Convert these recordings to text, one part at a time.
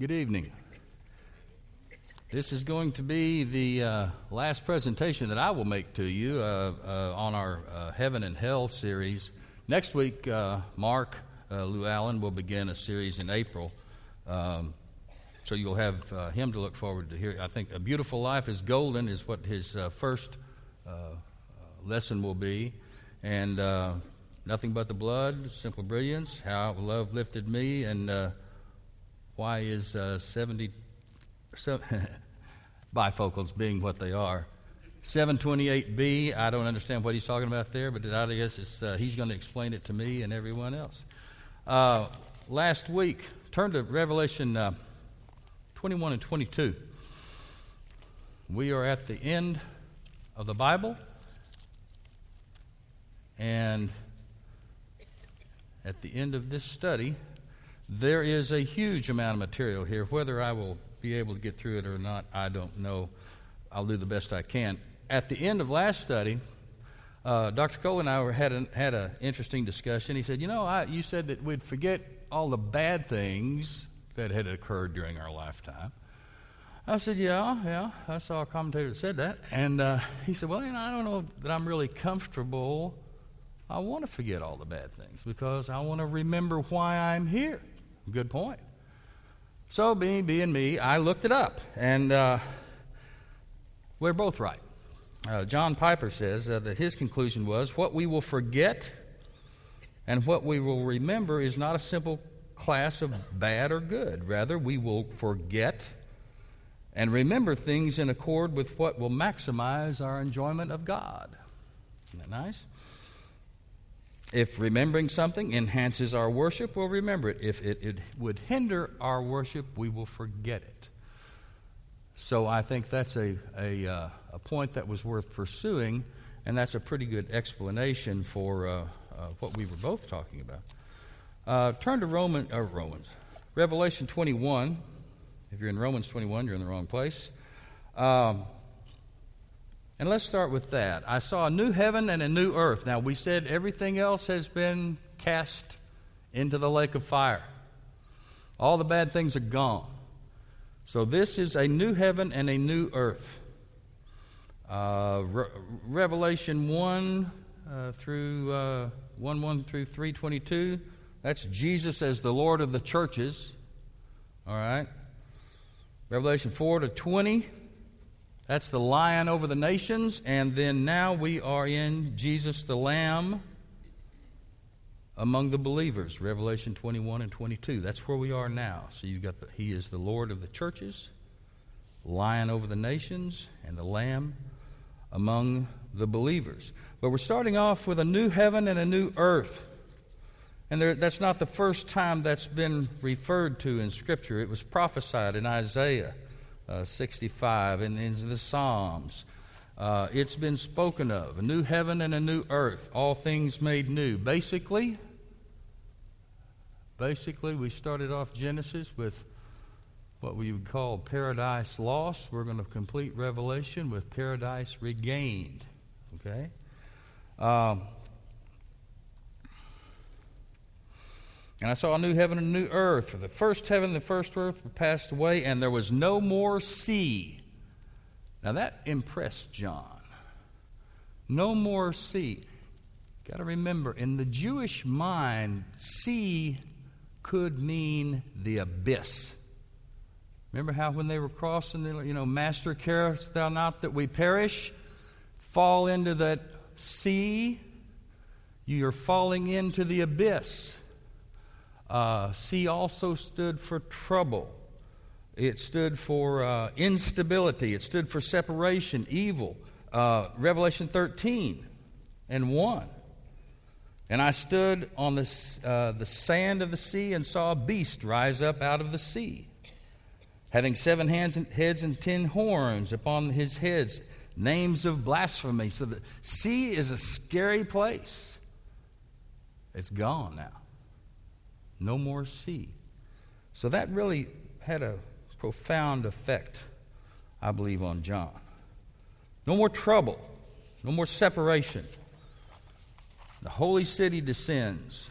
Good evening. This is going to be the uh, last presentation that I will make to you uh, uh, on our uh, Heaven and Hell series. Next week, uh, Mark uh, Allen will begin a series in April. Um, so you'll have him to look forward to hear. I think A Beautiful Life is Golden is what his first lesson will be. And Nothing But the Blood, Simple Brilliance, How Love Lifted Me, and why is uh, 70 so, bifocals being what they are? 728b i don't understand what he's talking about there but i guess uh, he's going to explain it to me and everyone else. Uh, last week turn to revelation uh, 21 and 22 we are at the end of the bible and at the end of this study there is a huge amount of material here. Whether I will be able to get through it or not, I don't know. I'll do the best I can. At the end of last study, uh, Dr. Cole and I had an had an interesting discussion. He said, "You know, I, you said that we'd forget all the bad things that had occurred during our lifetime." I said, "Yeah, yeah." I saw a commentator that said that, and uh, he said, "Well, you know, I don't know that I'm really comfortable. I want to forget all the bad things because I want to remember why I'm here." Good point. So, being, being me, I looked it up, and uh, we're both right. Uh, John Piper says uh, that his conclusion was what we will forget and what we will remember is not a simple class of bad or good. Rather, we will forget and remember things in accord with what will maximize our enjoyment of God. Isn't that nice? If remembering something enhances our worship, we'll remember it. If it, it, would hinder our worship, we will forget it. So I think that's a, a, uh, a point that was worth pursuing, and that's a pretty good explanation for uh, uh, what we were both talking about. Uh, turn to Roman, uh, Romans, Revelation 21. If you're in Romans 21, you're in the wrong place. Um, and let's start with that. I saw a new heaven and a new earth. Now, we said everything else has been cast into the lake of fire, all the bad things are gone. So, this is a new heaven and a new earth. Uh, Re- Revelation 1 uh, through uh, 1 1 through 322. That's Jesus as the Lord of the churches. All right. Revelation 4 to 20. That's the lion over the nations. And then now we are in Jesus the Lamb among the believers, Revelation 21 and 22. That's where we are now. So you've got the, He is the Lord of the churches, lion over the nations, and the Lamb among the believers. But we're starting off with a new heaven and a new earth. And there, that's not the first time that's been referred to in Scripture. It was prophesied in Isaiah uh, 65 and in the Psalms. Uh, it's been spoken of a new heaven and a new earth, all things made new. Basically, basically, we started off Genesis with what we would call paradise lost. We're going to complete Revelation with paradise regained. Okay? Um, And I saw a new heaven and a new earth. For the first heaven and the first earth were passed away, and there was no more sea. Now that impressed John. No more sea. Got to remember, in the Jewish mind, sea could mean the abyss. Remember how when they were crossing, the, you know, Master, carest thou not that we perish? Fall into that sea, you are falling into the abyss. Uh, also stood for trouble. It stood for uh, instability. It stood for separation, evil. Uh, Revelation 13 and 1. And I stood on the, uh, the sand of the sea and saw a beast rise up out of the sea, having seven hands and, heads and ten horns upon his heads, names of blasphemy. So the sea is a scary place. It's gone now no more sea. So that really had a profound effect, I believe, on John. No more trouble, no more separation. The holy city descends.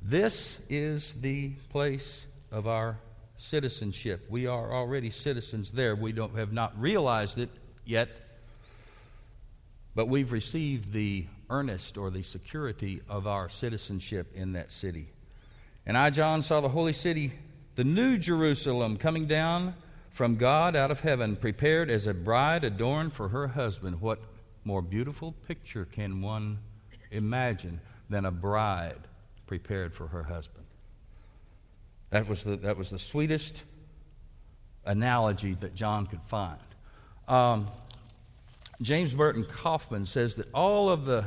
This is the place of our citizenship. We are already citizens there. We don't, have not realized it yet, but we've received the earnest or the security of our citizenship in that city. And I, John, saw the holy city, the new Jerusalem, coming down from God out of heaven, prepared as a bride adorned for her husband. What more beautiful picture can one imagine than a bride prepared for her husband? That was the, that was the sweetest analogy that John could find. Um, James Burton Coffman says that all of the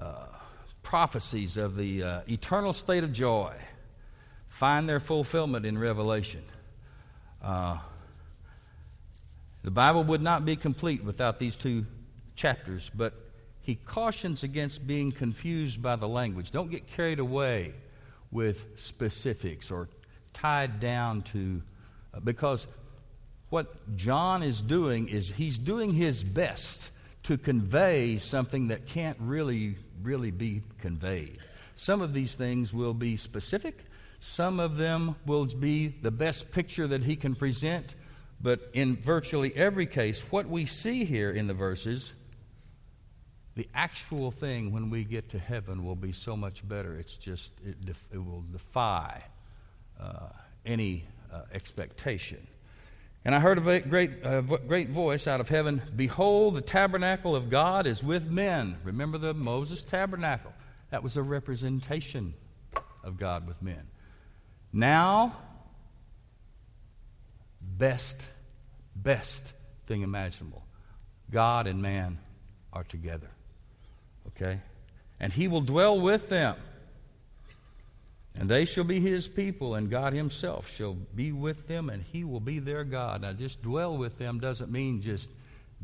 uh, prophecies of the uh, eternal state of joy find their fulfillment in Revelation. Uh, the Bible would not be complete without these two chapters, but he cautions against being confused by the language. Don't get carried away with specifics or tied down to, uh, because what John is doing is he's doing his best to convey something that can't really, really be conveyed. Some of these things will be specific, some of them will be the best picture that he can present, but in virtually every case, what we see here in the verses, the actual thing when we get to heaven will be so much better. It's just, it, def- it will defy uh, any uh, expectation. And I heard a great, great voice out of heaven Behold, the tabernacle of God is with men. Remember the Moses tabernacle? That was a representation of God with men. Now, best, best thing imaginable. God and man are together. Okay? And he will dwell with them. And they shall be his people, and God himself shall be with them, and he will be their God. Now, just dwell with them doesn't mean just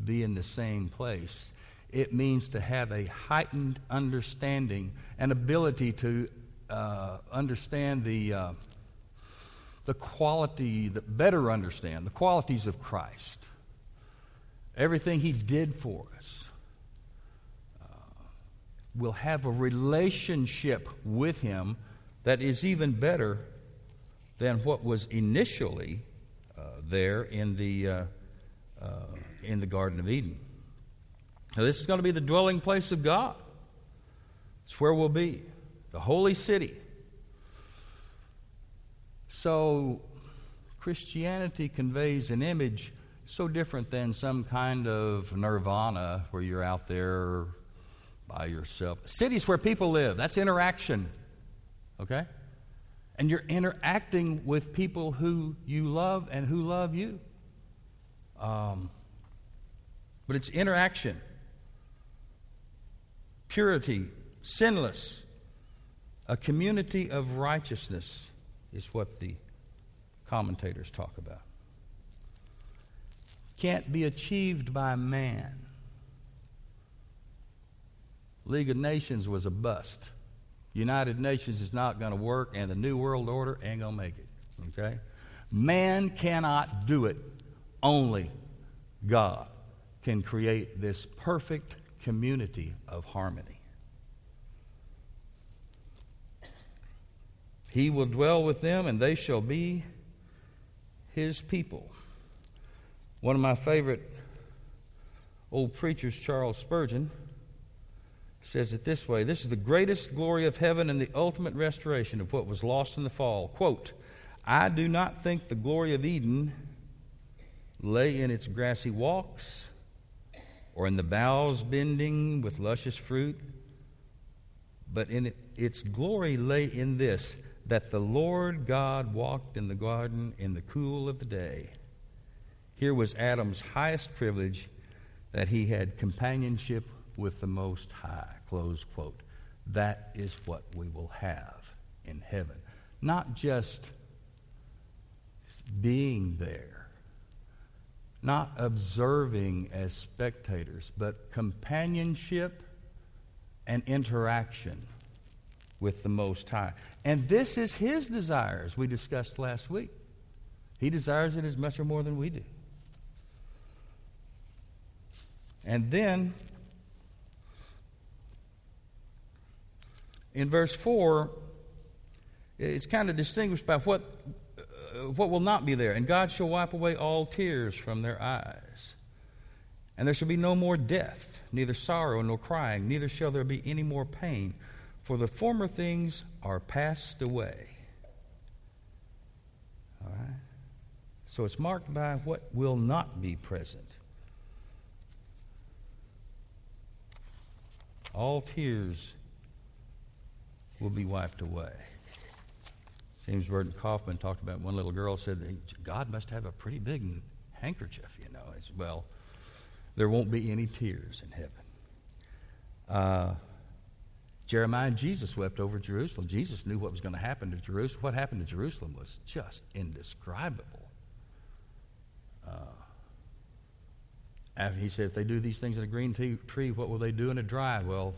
be in the same place. It means to have a heightened understanding and ability to uh, understand the, uh, the quality, the better understand the qualities of Christ. Everything he did for us. Uh, we'll have a relationship with him that is even better than what was initially uh, there in the, uh, uh, in the Garden of Eden. Now, this is going to be the dwelling place of God. It's where we'll be, the holy city. So, Christianity conveys an image so different than some kind of nirvana where you're out there by yourself. Cities where people live, that's interaction. Okay? And you're interacting with people who you love and who love you. Um, but it's interaction. Purity, sinless, a community of righteousness is what the commentators talk about. Can't be achieved by man. League of Nations was a bust. United Nations is not going to work, and the New World Order ain't going to make it. Okay? Man cannot do it. Only God can create this perfect community of harmony. He will dwell with them, and they shall be his people. One of my favorite old preachers, Charles Spurgeon, says it this way This is the greatest glory of heaven and the ultimate restoration of what was lost in the fall. Quote, I do not think the glory of Eden lay in its grassy walks or in the boughs bending with luscious fruit, but in it, its glory lay in this that the Lord God walked in the garden in the cool of the day. Here was Adam's highest privilege that he had companionship with the Most High. Close quote. That is what we will have in heaven. Not just being there, not observing as spectators, but companionship and interaction with the Most High. And this is His desire, as we discussed last week. He desires it as much or more than we do. And then in verse 4, it's kind of distinguished by what uh, what will not be there? And God shall wipe away all tears from their eyes. And there shall be no more death, neither sorrow nor crying, neither shall there be any more pain, for the former things are passed away. All right? So it's marked by what will not be present. All tears will be wiped away. James Burton Coffman talked about one little girl said, God must have a pretty big handkerchief, you know. As well, there won't be any tears in heaven. Uh, Jeremiah and Jesus wept over Jerusalem. Jesus knew what was going to happen to Jerusalem. What happened to Jerusalem was just indescribable. Uh, after he said, if they do these things in a green tree, what will they do in a dry? Well,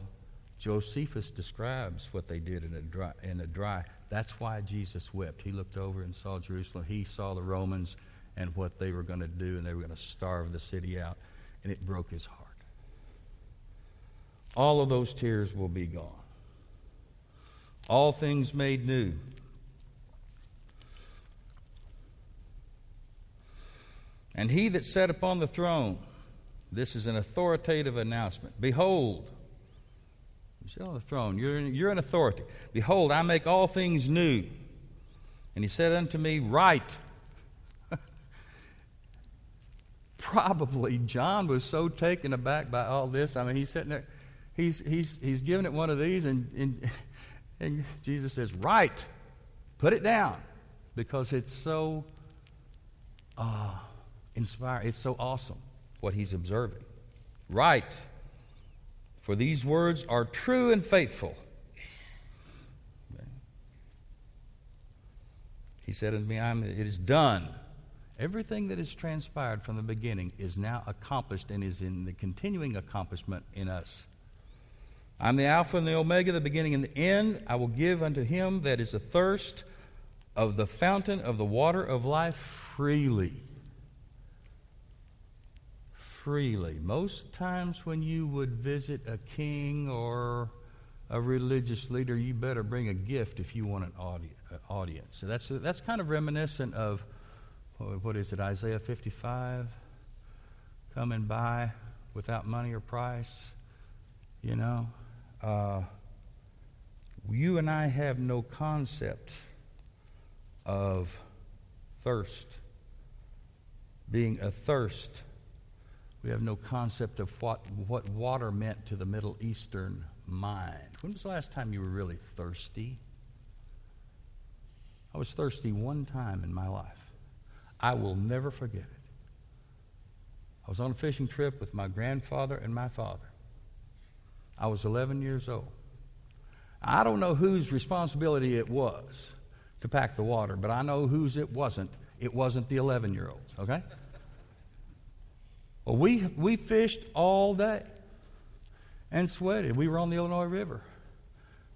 Josephus describes what they did in a dry. In a dry. That's why Jesus wept. He looked over and saw Jerusalem. He saw the Romans and what they were going to do, and they were going to starve the city out, and it broke his heart. All of those tears will be gone. All things made new. And he that sat upon the throne, this is an authoritative announcement. Behold, sit on the throne, you're in, you're in authority. Behold, I make all things new. And he said unto me, Write. Probably John was so taken aback by all this. I mean, he's sitting there, he's, he's, he's giving it one of these, and, and, and Jesus says, Write. Put it down. Because it's so uh, inspiring. It's so awesome what he's observing. Write. For these words are true and faithful. He said unto me, It is done. Everything that has transpired from the beginning is now accomplished and is in the continuing accomplishment in us. I'm the Alpha and the Omega, the beginning and the end. I will give unto him that is athirst of the fountain of the water of life freely. Freely. Most times when you would visit a king or a religious leader, you better bring a gift if you want an audi- uh, audience. So that's, that's kind of reminiscent of, what is it, Isaiah 55? Coming by without money or price, you know? uh, you and I have no concept of thirst, being athirst. We have no concept of what, what water meant to the Middle Eastern mind. When was the last time you were really thirsty? I was thirsty one time in my life. I will never forget it. I was on a fishing trip with my grandfather and my father. I was 11 years old. I don't know whose responsibility it was to pack the water, but I know whose it wasn't. It wasn't the 11 year olds, okay? Well, we, we fished all day and sweated. We were on the Illinois River.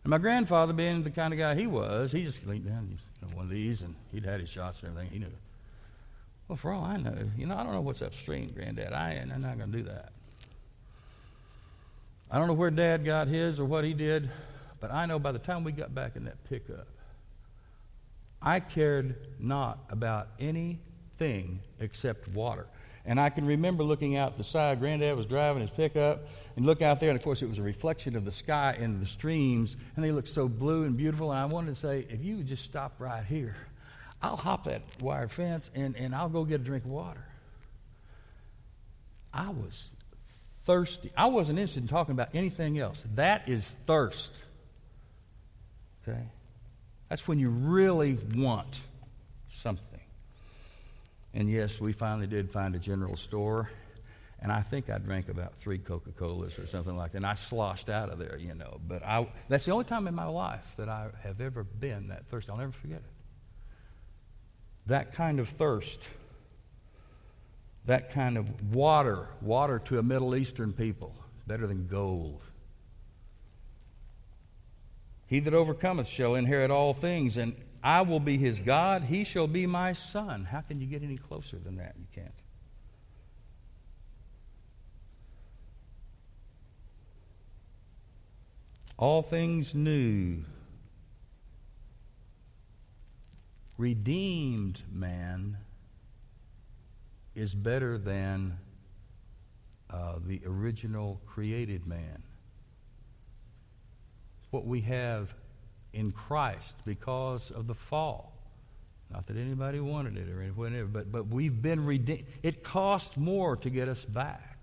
And my grandfather, being the kind of guy he was, he just leaned down, you know, one of these, and he'd had his shots and everything. He knew. Well, for all I know, you know, I don't know what's upstream, Granddad. I, ain't, I'm not going to do that. I don't know where Dad got his or what he did, but I know by the time we got back in that pickup, I cared not about anything except water. And I can remember looking out the side. Granddad was driving his pickup and look out there, and of course it was a reflection of the sky and the streams, and they looked so blue and beautiful. And I wanted to say, if you would just stop right here, I'll hop that wire fence and, and I'll go get a drink of water. I was thirsty. I wasn't interested in talking about anything else. That is thirst. Okay? That's when you really want something. And yes, we finally did find a general store. And I think I drank about three Coca Colas or something like that. And I sloshed out of there, you know. But I, that's the only time in my life that I have ever been that thirsty. I'll never forget it. That kind of thirst that kind of water, water to a Middle Eastern people, better than gold. He that overcometh shall inherit all things, and I will be his God, he shall be my son. How can you get any closer than that? You can't. All things new. redeemed man is better than uh, the original created man. What we have in Christ because of the fall. Not that anybody wanted it or whatever, but, but we've been redeemed. It cost more to get us back.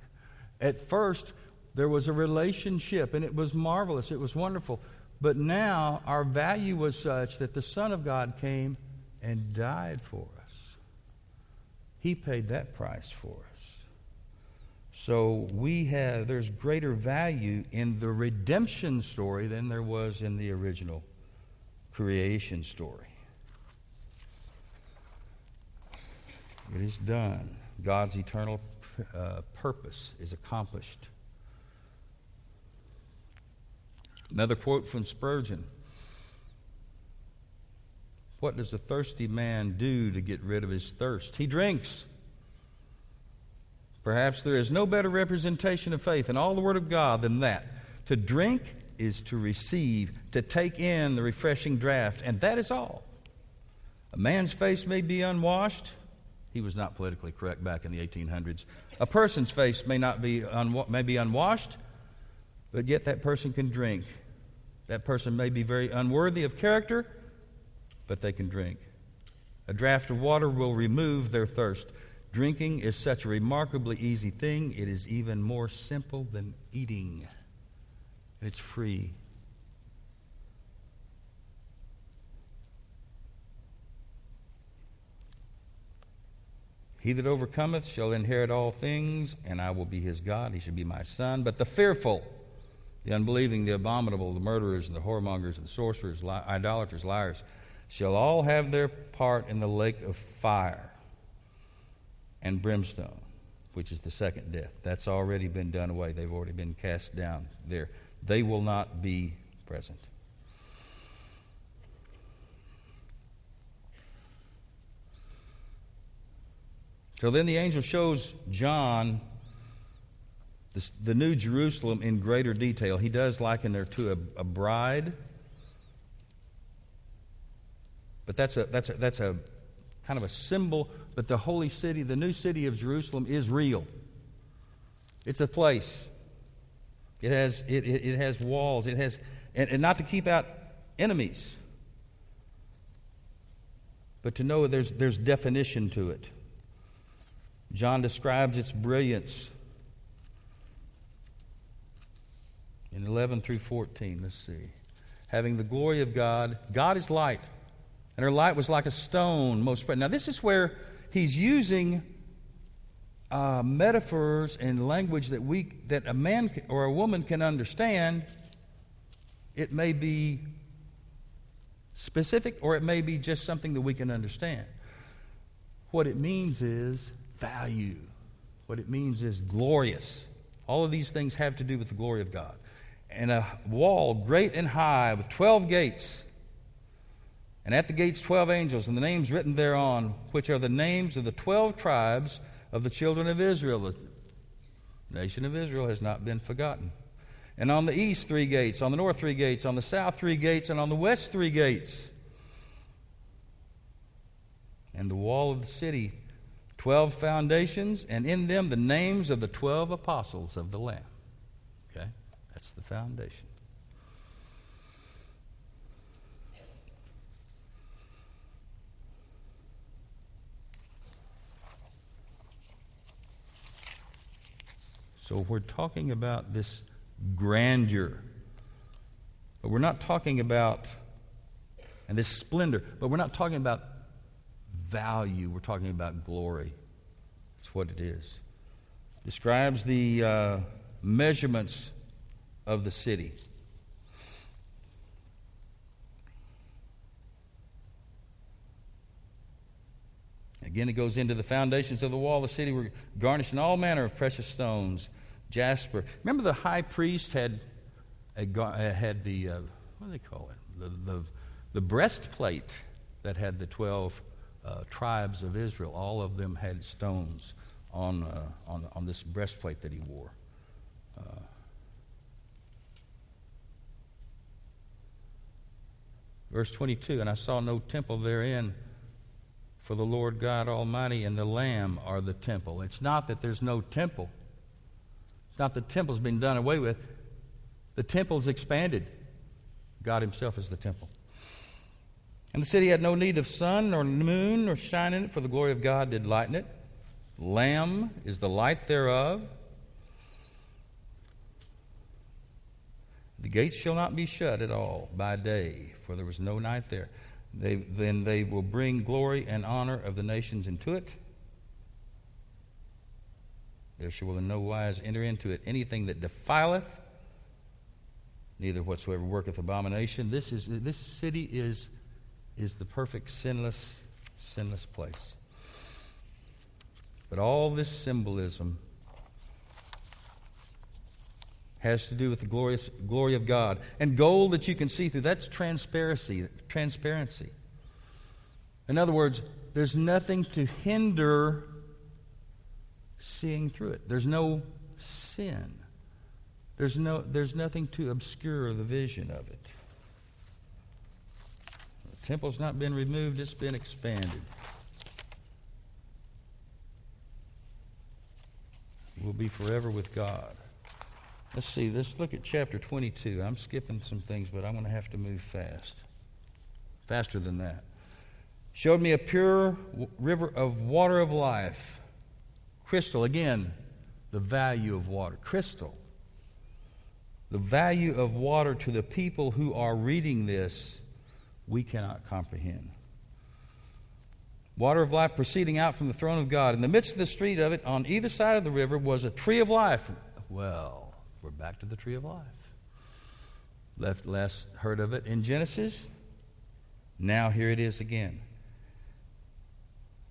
At first, there was a relationship, and it was marvelous. It was wonderful. But now, our value was such that the Son of God came and died for us. He paid that price for us. So we have, there's greater value in the redemption story than there was in the original creation story. It is done. God's eternal uh, purpose is accomplished. Another quote from Spurgeon What does a thirsty man do to get rid of his thirst? He drinks. Perhaps there is no better representation of faith in all the Word of God than that. To drink is to receive, to take in the refreshing draught, and that is all. A man's face may be unwashed. He was not politically correct back in the 1800s. A person's face may not be unwa- may be unwashed, but yet that person can drink. That person may be very unworthy of character, but they can drink. A draught of water will remove their thirst. Drinking is such a remarkably easy thing, it is even more simple than eating. It's free. He that overcometh shall inherit all things, and I will be his God. He shall be my son. But the fearful, the unbelieving, the abominable, the murderers, and the whoremongers, and the sorcerers, li- idolaters, liars, shall all have their part in the lake of fire and brimstone, which is the second death. That's already been done away. They've already been cast down there. They will not be present. So then the angel shows John the new Jerusalem in greater detail. He does liken there to a, a bride. But that's a, that's, a, that's a kind of a symbol, but the holy city, the new city of Jerusalem, is real. It's a place. It has, it, it, it has walls. It has, and, and not to keep out enemies, but to know there's, there's definition to it. John describes its brilliance in 11 through 14. Let's see. Having the glory of God. God is light, and her light was like a stone, most. Now, this is where he's using uh, metaphors and language that we that a man or a woman can understand. It may be specific, or it may be just something that we can understand. What it means is value. What it means is glorious. All of these things have to do with the glory of God. And a wall great and high with 12 gates. And at the gates, 12 angels, and the names written thereon, which are the names of the 12 tribes of the children of Israel. The nation of Israel has not been forgotten. And on the east, three gates, on the north, three gates, on the south, three gates, and on the west, three gates. And the wall of the city, 12 foundations, and in them the names of the 12 apostles of the Lamb. Okay? That's the foundation. So we're talking about this grandeur. But we're not talking about, and this splendor, but we're not talking about value. We're talking about glory. That's what it is. Describes the uh, measurements of the city. Again, it goes into the foundations of the wall of the city were garnished in all manner of precious stones, jasper. Remember, the high priest had uh, had the uh, what do they call it? The, the, the breastplate that had the twelve uh, tribes of Israel. All of them had stones on uh, on on this breastplate that he wore. Uh, verse 22 and i saw no temple therein for the Lord God Almighty and the Lamb are the temple. It's not that there's no temple. It's not the temple's been done away with. The temple's expanded. God Himself is the temple. And the city had no need of sun nor moon nor shine in it, for the glory of God did lighten it. Lamb is the light thereof. The gates shall not be shut at all by day, for there was no night there. They, then they will bring glory and honor of the nations into it. There shall in no wise enter into it anything that defileth, neither whatsoever worketh abomination. This is this city is is the perfect sinless sinless place. But all this symbolism has to do with the glorious glory of God. And gold that you can see through, that's transparency, transparency. In other words, there's nothing to hinder seeing through it. There's no sin. There's, no, there's nothing to obscure the vision of it. The temple's not been removed, it's been expanded. We'll be forever with God. Let's see, let's look at chapter 22. I'm skipping some things, but I'm going to have to move fast. Faster than that. Showed me a pure river of water of life. Crystal, again, the value of water. Crystal. The value of water to the people who are reading this, we cannot comprehend. Water of life proceeding out from the throne of God. In the midst of the street of it, on either side of the river, was a tree of life. Well, we're back to the tree of life. Left last heard of it in Genesis. Now here it is again.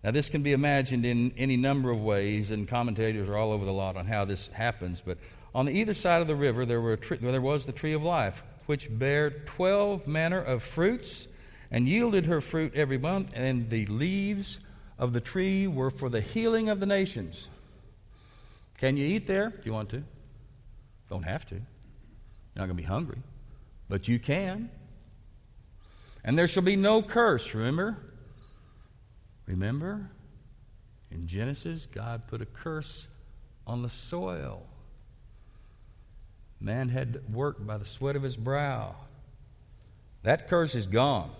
Now, this can be imagined in any number of ways, and commentators are all over the lot on how this happens. But on the either side of the river, there, were tree, there was the tree of life, which bare twelve manner of fruits, and yielded her fruit every month, and the leaves of the tree were for the healing of the nations. Can you eat there? If you want to? Don't have to. You're not going to be hungry. But you can. And there shall be no curse, remember? Remember? In Genesis, God put a curse on the soil. Man had worked by the sweat of his brow. That curse is gone.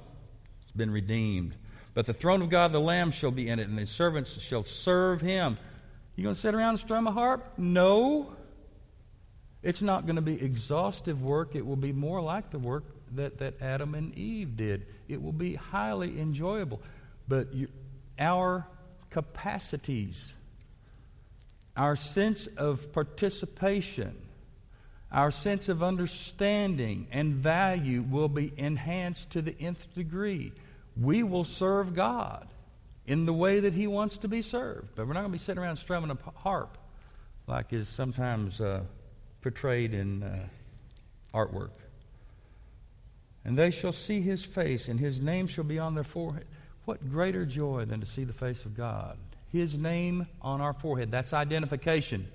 It's been redeemed. But the throne of God, the Lamb, shall be in it, and the servants shall serve him. You going to sit around and strum a harp? No. It's not going to be exhaustive work. It will be more like the work that, that Adam and Eve did. It will be highly enjoyable. But you, our capacities, our sense of participation, our sense of understanding and value will be enhanced to the nth degree. We will serve God in the way that He wants to be served. But we're not going to be sitting around strumming a harp like is sometimes. Uh, portrayed in uh, artwork. And they shall see his face, and his name shall be on their forehead. What greater joy than to see the face of God? His name on our forehead. That's identification.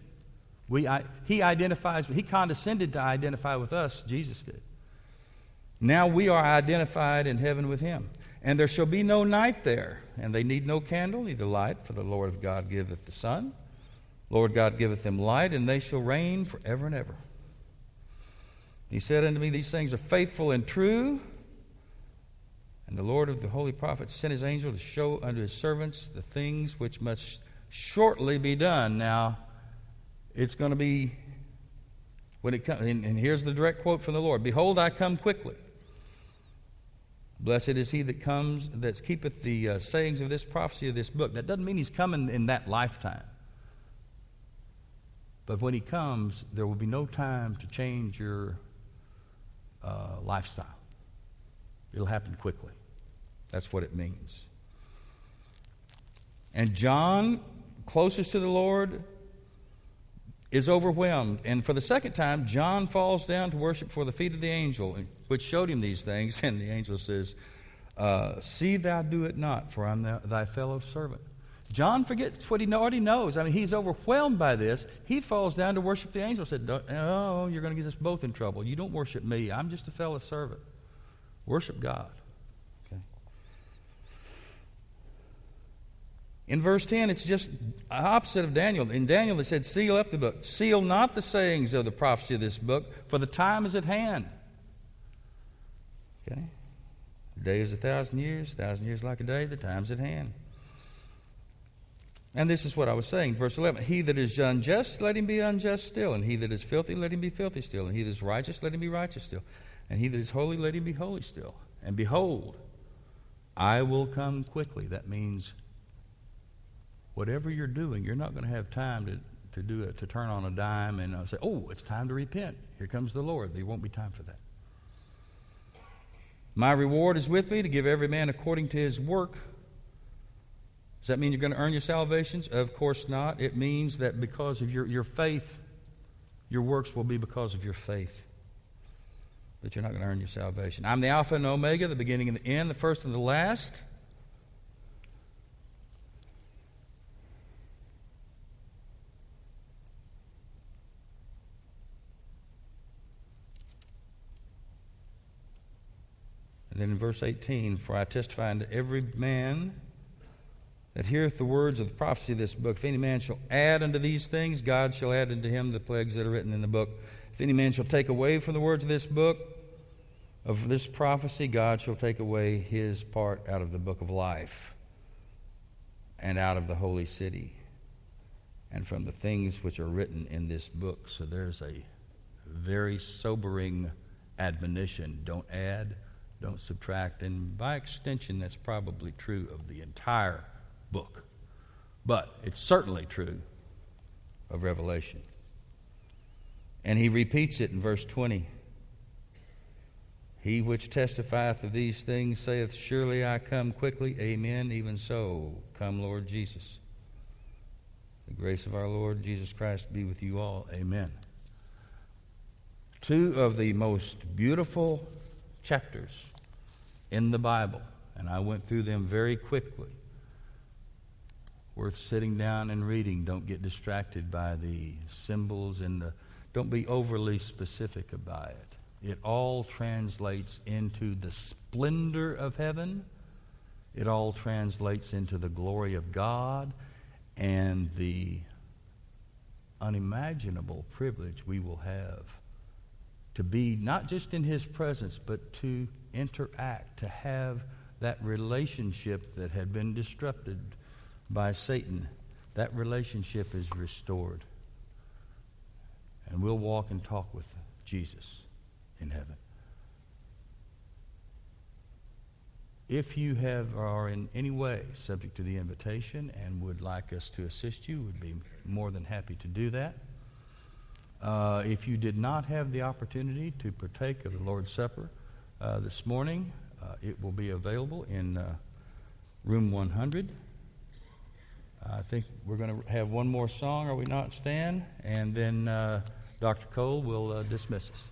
We, I, he identifies, he condescended to identify with us, Jesus did. Now we are identified in heaven with him. And there shall be no night there, and they need no candle, neither light, for the Lord of God giveth the sun. Lord God giveth them light, and they shall reign forever and ever. He said unto me, These things are faithful and true. And the Lord of the holy prophets sent his angel to show unto his servants the things which must shortly be done. Now, it's going to be when it comes, and, here's the direct quote from the Lord Behold, I come quickly. Blessed is he that comes, that keepeth the uh, sayings of this prophecy of this book. That doesn't mean he's coming in that lifetime. But when He comes, there will be no time to change your uh, lifestyle. It'll happen quickly. That's what it means. And John, closest to the Lord, is overwhelmed. And for the second time, John falls down to worship for the feet of the angel, which showed him these things. And the angel says, uh, See thou do it not, for I'm thy fellow servant. John forgets what he already knows. I mean, he's overwhelmed by this. He falls down to worship the angel. Said, "Oh, you're going to get us both in trouble. You don't worship me. I'm just a fellow servant. Worship God." Okay. In verse 10, it's just opposite of Daniel. In Daniel, it said, Seal up the book. Seal not the sayings of the prophecy of this book, for the time is at hand. Okay? A day is a thousand years, a thousand years like a day, the time's at hand. And this is what I was saying, verse 11 He that is unjust, let him be unjust still. And he that is filthy, let him be filthy still. And he that is righteous, let him be righteous still. And he that is holy, let him be holy still. And behold, I will come quickly. That means whatever you're doing, you're not going to have time to, to do to turn on a dime and uh, say, oh, it's time to repent. Here comes the Lord. There won't be time for that. My reward is with me to give every man according to his work. Does that mean you're going to earn your salvations? Of course not. It means that because of your, your faith, your works will be because of your faith. But you're not going to earn your salvation. I'm the Alpha and Omega, the beginning and the end, the first and the last. And then in verse 18, for I testify unto every man that heareth the words of the prophecy of this book, if any man shall add unto these things, God shall add unto him the plagues that are written in the book. If any man shall take away from the words of this book, of this prophecy, God shall take away his part out of the book of life and out of the holy city and from the things which are written in this book. So there's a very sobering admonition. Don't add don't subtract. And by extension, that's probably true of the entire book. But it's certainly true of Revelation. And he repeats it in verse 20. He which testifieth of these things saith, Surely I come quickly. Amen. Even so, come, Lord Jesus. The grace of our Lord Jesus Christ be with you all. Amen. Two of the most beautiful chapters in the Bible, and I went through them very quickly. Worth sitting down and reading. Don't get distracted by the symbols and the. Don't be overly specific about it. It all translates into the splendor of heaven. It all translates into the glory of God and the unimaginable privilege we will have to be not just in His presence, but to interact, to have that relationship that had been disrupted by Satan. That relationship is restored. And we'll walk and talk with Jesus in heaven. If you have or are in any way subject to the invitation and would like us to assist you, we'd be more than happy to do that. Uh, if you did not have the opportunity to partake of the Lord's Supper uh, this morning, uh, it will be available in uh, room 100. I think we're going to have one more song, are we not, Stan? And then uh, Dr. Cole will uh, dismiss us.